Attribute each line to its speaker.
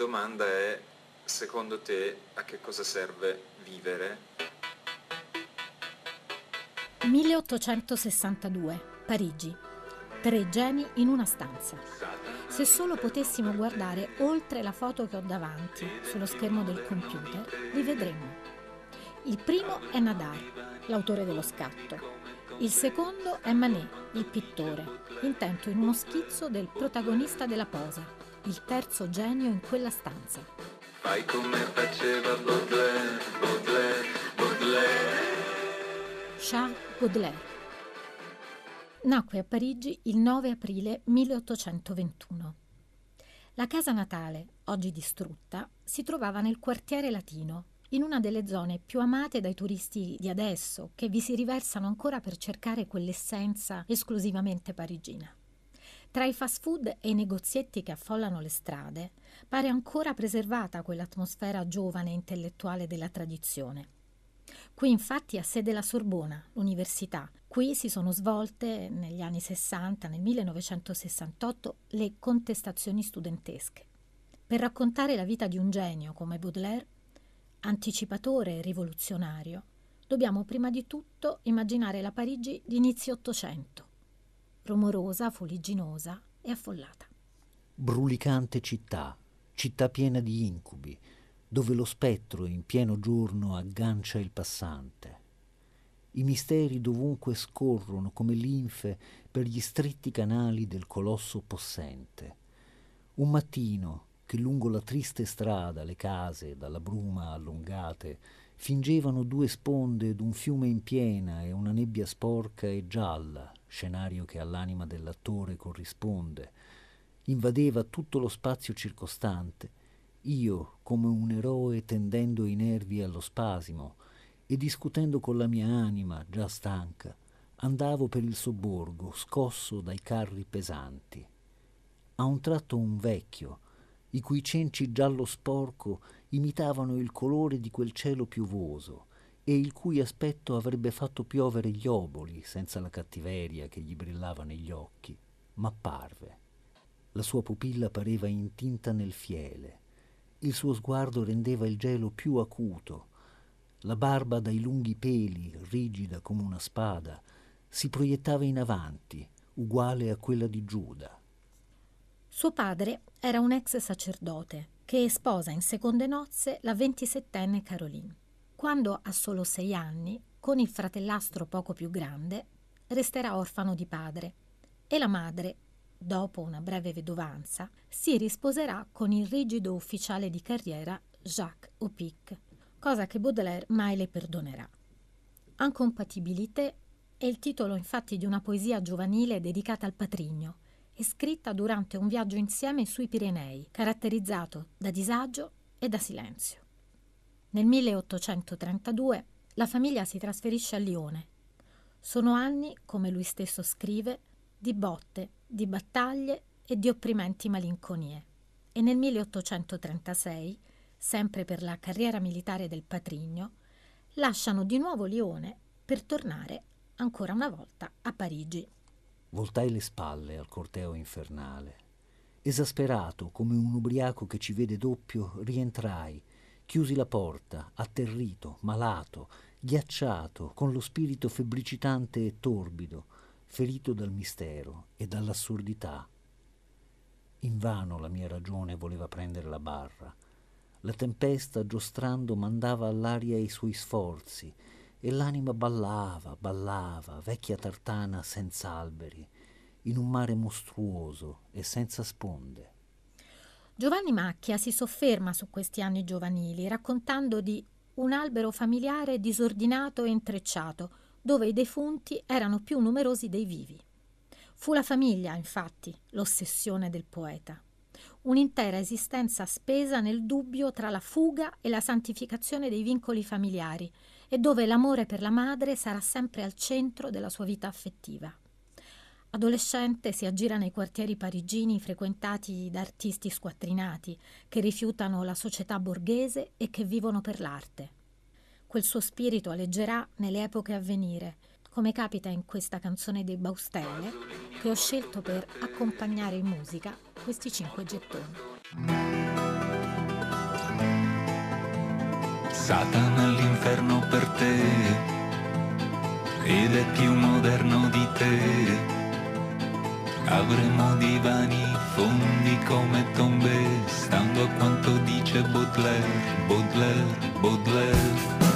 Speaker 1: domanda è, secondo te, a che cosa serve vivere?
Speaker 2: 1862, Parigi. Tre geni in una stanza. Se solo potessimo guardare oltre la foto che ho davanti, sullo schermo del computer, li vedremmo. Il primo è Nadar, l'autore dello scatto. Il secondo è Manet, il pittore, intento in uno schizzo del protagonista della posa, il terzo genio in quella stanza.
Speaker 3: Fai come faceva Baudelaire, Baudelaire, Baudelaire.
Speaker 2: Charles Baudelaire. Nacque a Parigi il 9 aprile 1821. La casa natale, oggi distrutta, si trovava nel quartiere latino, in una delle zone più amate dai turisti di adesso, che vi si riversano ancora per cercare quell'essenza esclusivamente parigina. Tra i fast food e i negozietti che affollano le strade, pare ancora preservata quell'atmosfera giovane e intellettuale della tradizione. Qui infatti ha sede la Sorbona, l'università. Qui si sono svolte negli anni 60, nel 1968, le contestazioni studentesche. Per raccontare la vita di un genio come Baudelaire, anticipatore e rivoluzionario, dobbiamo prima di tutto immaginare la Parigi di inizio Ottocento rumorosa, fuligginosa e affollata.
Speaker 4: Brulicante città, città piena di incubi, dove lo spettro in pieno giorno aggancia il passante. I misteri dovunque scorrono come linfe per gli stretti canali del colosso possente. Un mattino che lungo la triste strada le case, dalla bruma allungate, fingevano due sponde d'un fiume in piena e una nebbia sporca e gialla, scenario che all'anima dell'attore corrisponde, invadeva tutto lo spazio circostante, io come un eroe tendendo i nervi allo spasimo e discutendo con la mia anima già stanca, andavo per il sobborgo scosso dai carri pesanti. A un tratto un vecchio, i cui cenci giallo sporco imitavano il colore di quel cielo piovoso, e il cui aspetto avrebbe fatto piovere gli oboli senza la cattiveria che gli brillava negli occhi, ma parve. La sua pupilla pareva intinta nel fiele, il suo sguardo rendeva il gelo più acuto, la barba dai lunghi peli, rigida come una spada, si proiettava in avanti, uguale a quella di Giuda.
Speaker 2: Suo padre era un ex sacerdote che sposa in seconde nozze la ventisettenne Caroline. Quando ha solo sei anni, con il fratellastro poco più grande, resterà orfano di padre e la madre, dopo una breve vedovanza, si risposerà con il rigido ufficiale di carriera Jacques Opic, cosa che Baudelaire mai le perdonerà. Incompatibilité è il titolo infatti di una poesia giovanile dedicata al patrigno e scritta durante un viaggio insieme sui Pirenei, caratterizzato da disagio e da silenzio. Nel 1832 la famiglia si trasferisce a Lione. Sono anni, come lui stesso scrive, di botte, di battaglie e di opprimenti malinconie. E nel 1836, sempre per la carriera militare del patrigno, lasciano di nuovo Lione per tornare ancora una volta a Parigi.
Speaker 4: Voltai le spalle al corteo infernale. Esasperato come un ubriaco che ci vede doppio, rientrai Chiusi la porta, atterrito, malato, ghiacciato, con lo spirito febbricitante e torbido, ferito dal mistero e dall'assurdità. Invano la mia ragione voleva prendere la barra. La tempesta, giostrando, mandava all'aria i suoi sforzi e l'anima ballava, ballava, vecchia tartana senza alberi, in un mare mostruoso e senza sponde.
Speaker 2: Giovanni Macchia si sofferma su questi anni giovanili, raccontando di un albero familiare disordinato e intrecciato, dove i defunti erano più numerosi dei vivi. Fu la famiglia, infatti, l'ossessione del poeta. Un'intera esistenza spesa nel dubbio tra la fuga e la santificazione dei vincoli familiari, e dove l'amore per la madre sarà sempre al centro della sua vita affettiva. Adolescente si aggira nei quartieri parigini frequentati da artisti squattrinati che rifiutano la società borghese e che vivono per l'arte. Quel suo spirito alleggerà nelle epoche a venire, come capita in questa canzone dei Baustelle che ho scelto per accompagnare in musica questi cinque gettoni.
Speaker 3: Satana all'inferno per te ed è più moderno di te. Avremo divani fondi come tombe, stando a quanto dice Baudelaire, Baudelaire, Baudelaire.